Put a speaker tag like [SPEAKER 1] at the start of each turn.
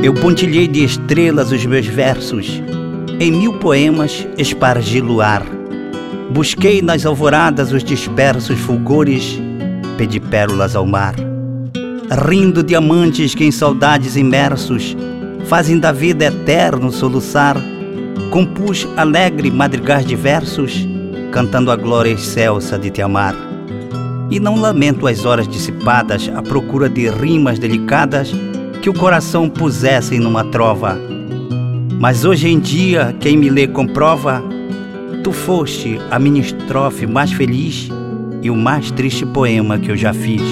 [SPEAKER 1] Eu pontilhei de estrelas os meus versos, em mil poemas espargi luar. Busquei nas alvoradas os dispersos fulgores, pedi pérolas ao mar. Rindo diamantes que em saudades imersos fazem da vida eterno soluçar, compus alegre madrigais de versos, cantando a glória excelsa de te amar. E não lamento as horas dissipadas à procura de rimas delicadas que o coração pusessem numa trova. Mas hoje em dia, quem me lê comprova, tu foste a minha estrofe mais feliz e o mais triste poema que eu já fiz.